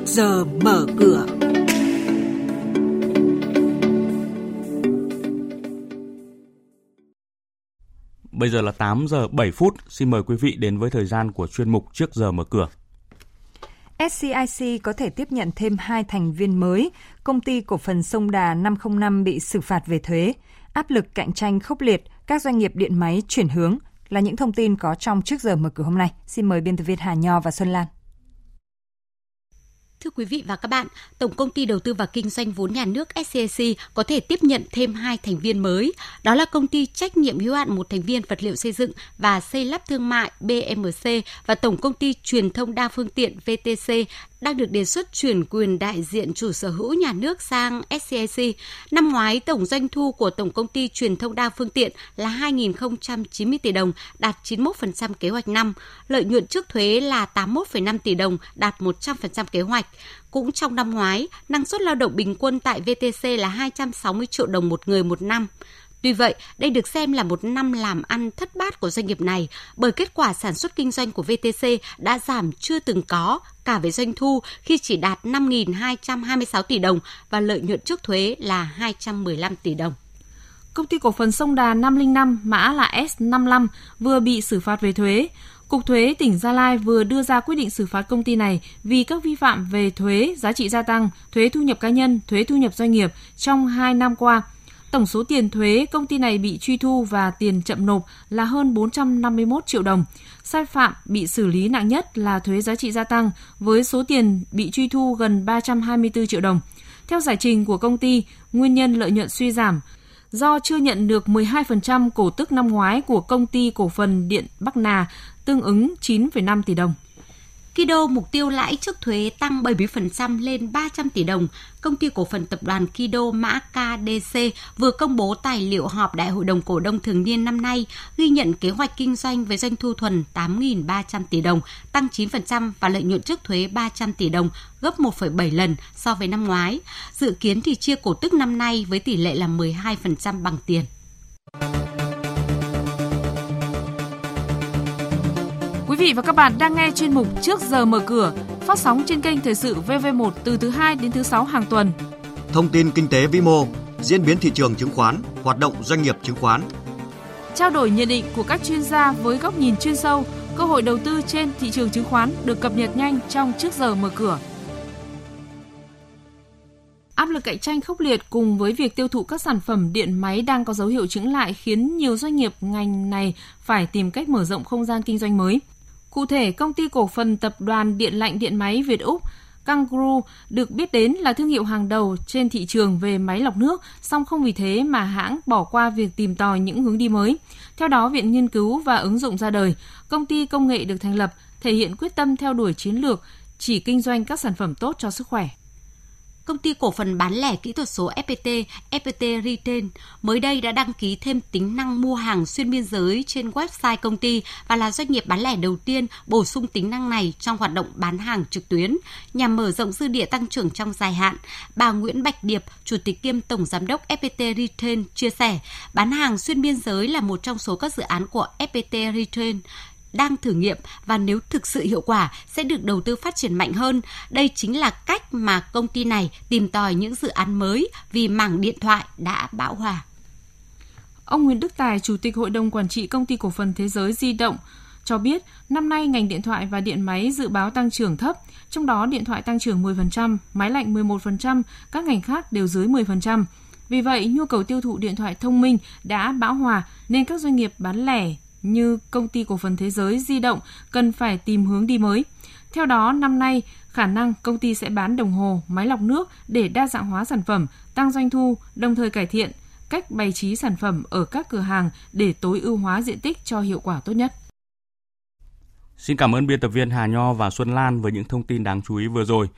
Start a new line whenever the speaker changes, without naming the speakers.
trước giờ mở cửa.
Bây giờ là 8 giờ 7 phút. Xin mời quý vị đến với thời gian của chuyên mục trước giờ mở cửa.
SCIC có thể tiếp nhận thêm hai thành viên mới. Công ty cổ phần Sông Đà 505 bị xử phạt về thuế. Áp lực cạnh tranh khốc liệt, các doanh nghiệp điện máy chuyển hướng là những thông tin có trong trước giờ mở cửa hôm nay. Xin mời biên tập viên Hà Nho và Xuân Lan.
Thưa quý vị và các bạn, Tổng công ty Đầu tư và Kinh doanh vốn nhà nước SCC có thể tiếp nhận thêm hai thành viên mới. Đó là công ty trách nhiệm hữu hạn một thành viên vật liệu xây dựng và xây lắp thương mại BMC và Tổng công ty truyền thông đa phương tiện VTC đang được đề xuất chuyển quyền đại diện chủ sở hữu nhà nước sang SCIC. Năm ngoái, tổng doanh thu của Tổng công ty truyền thông đa phương tiện là 2.090 tỷ đồng, đạt 91% kế hoạch năm. Lợi nhuận trước thuế là 81,5 tỷ đồng, đạt 100% kế hoạch. Cũng trong năm ngoái, năng suất lao động bình quân tại VTC là 260 triệu đồng một người một năm. Tuy vậy, đây được xem là một năm làm ăn thất bát của doanh nghiệp này bởi kết quả sản xuất kinh doanh của VTC đã giảm chưa từng có cả về doanh thu khi chỉ đạt 5.226 tỷ đồng và lợi nhuận trước thuế là 215 tỷ đồng.
Công ty cổ phần Sông Đà 505 mã là S55 vừa bị xử phạt về thuế. Cục Thuế tỉnh Gia Lai vừa đưa ra quyết định xử phạt công ty này vì các vi phạm về thuế, giá trị gia tăng, thuế thu nhập cá nhân, thuế thu nhập doanh nghiệp trong 2 năm qua. Tổng số tiền thuế công ty này bị truy thu và tiền chậm nộp là hơn 451 triệu đồng. Sai phạm bị xử lý nặng nhất là thuế giá trị gia tăng với số tiền bị truy thu gần 324 triệu đồng. Theo giải trình của công ty, nguyên nhân lợi nhuận suy giảm do chưa nhận được 12% cổ tức năm ngoái của công ty cổ phần điện Bắc Nà, tương ứng 9,5 tỷ đồng.
Kido mục tiêu lãi trước thuế tăng 70% lên 300 tỷ đồng. Công ty cổ phần tập đoàn Kido mã KDC vừa công bố tài liệu họp Đại hội đồng cổ đông thường niên năm nay, ghi nhận kế hoạch kinh doanh với doanh thu thuần 8.300 tỷ đồng, tăng 9% và lợi nhuận trước thuế 300 tỷ đồng, gấp 1,7 lần so với năm ngoái. Dự kiến thì chia cổ tức năm nay với tỷ lệ là 12% bằng tiền.
Vị và các bạn đang nghe chuyên mục Trước giờ mở cửa, phát sóng trên kênh Thời sự VV1 từ thứ 2 đến thứ 6 hàng tuần.
Thông tin kinh tế vĩ mô, diễn biến thị trường chứng khoán, hoạt động doanh nghiệp chứng khoán.
Trao đổi nhận định của các chuyên gia với góc nhìn chuyên sâu, cơ hội đầu tư trên thị trường chứng khoán được cập nhật nhanh trong Trước giờ mở cửa. Áp lực cạnh tranh khốc liệt cùng với việc tiêu thụ các sản phẩm điện máy đang có dấu hiệu chững lại khiến nhiều doanh nghiệp ngành này phải tìm cách mở rộng không gian kinh doanh mới. Cụ thể, công ty cổ phần tập đoàn điện lạnh điện máy Việt Úc Kangaroo được biết đến là thương hiệu hàng đầu trên thị trường về máy lọc nước, song không vì thế mà hãng bỏ qua việc tìm tòi những hướng đi mới. Theo đó, Viện Nghiên cứu và Ứng dụng ra đời, công ty công nghệ được thành lập, thể hiện quyết tâm theo đuổi chiến lược chỉ kinh doanh các sản phẩm tốt cho sức khỏe
công ty cổ phần bán lẻ kỹ thuật số FPT, FPT Retail mới đây đã đăng ký thêm tính năng mua hàng xuyên biên giới trên website công ty và là doanh nghiệp bán lẻ đầu tiên bổ sung tính năng này trong hoạt động bán hàng trực tuyến nhằm mở rộng dư địa tăng trưởng trong dài hạn. Bà Nguyễn Bạch Điệp, Chủ tịch kiêm Tổng Giám đốc FPT Retail chia sẻ, bán hàng xuyên biên giới là một trong số các dự án của FPT Retail đang thử nghiệm và nếu thực sự hiệu quả sẽ được đầu tư phát triển mạnh hơn. Đây chính là cách mà công ty này tìm tòi những dự án mới vì mảng điện thoại đã bão hòa.
Ông Nguyễn Đức Tài, Chủ tịch Hội đồng Quản trị Công ty Cổ phần Thế giới Di động, cho biết năm nay ngành điện thoại và điện máy dự báo tăng trưởng thấp, trong đó điện thoại tăng trưởng 10%, máy lạnh 11%, các ngành khác đều dưới 10%. Vì vậy, nhu cầu tiêu thụ điện thoại thông minh đã bão hòa nên các doanh nghiệp bán lẻ như công ty cổ phần thế giới di động cần phải tìm hướng đi mới. Theo đó, năm nay, khả năng công ty sẽ bán đồng hồ, máy lọc nước để đa dạng hóa sản phẩm, tăng doanh thu, đồng thời cải thiện cách bày trí sản phẩm ở các cửa hàng để tối ưu hóa diện tích cho hiệu quả tốt nhất.
Xin cảm ơn biên tập viên Hà Nho và Xuân Lan với những thông tin đáng chú ý vừa rồi.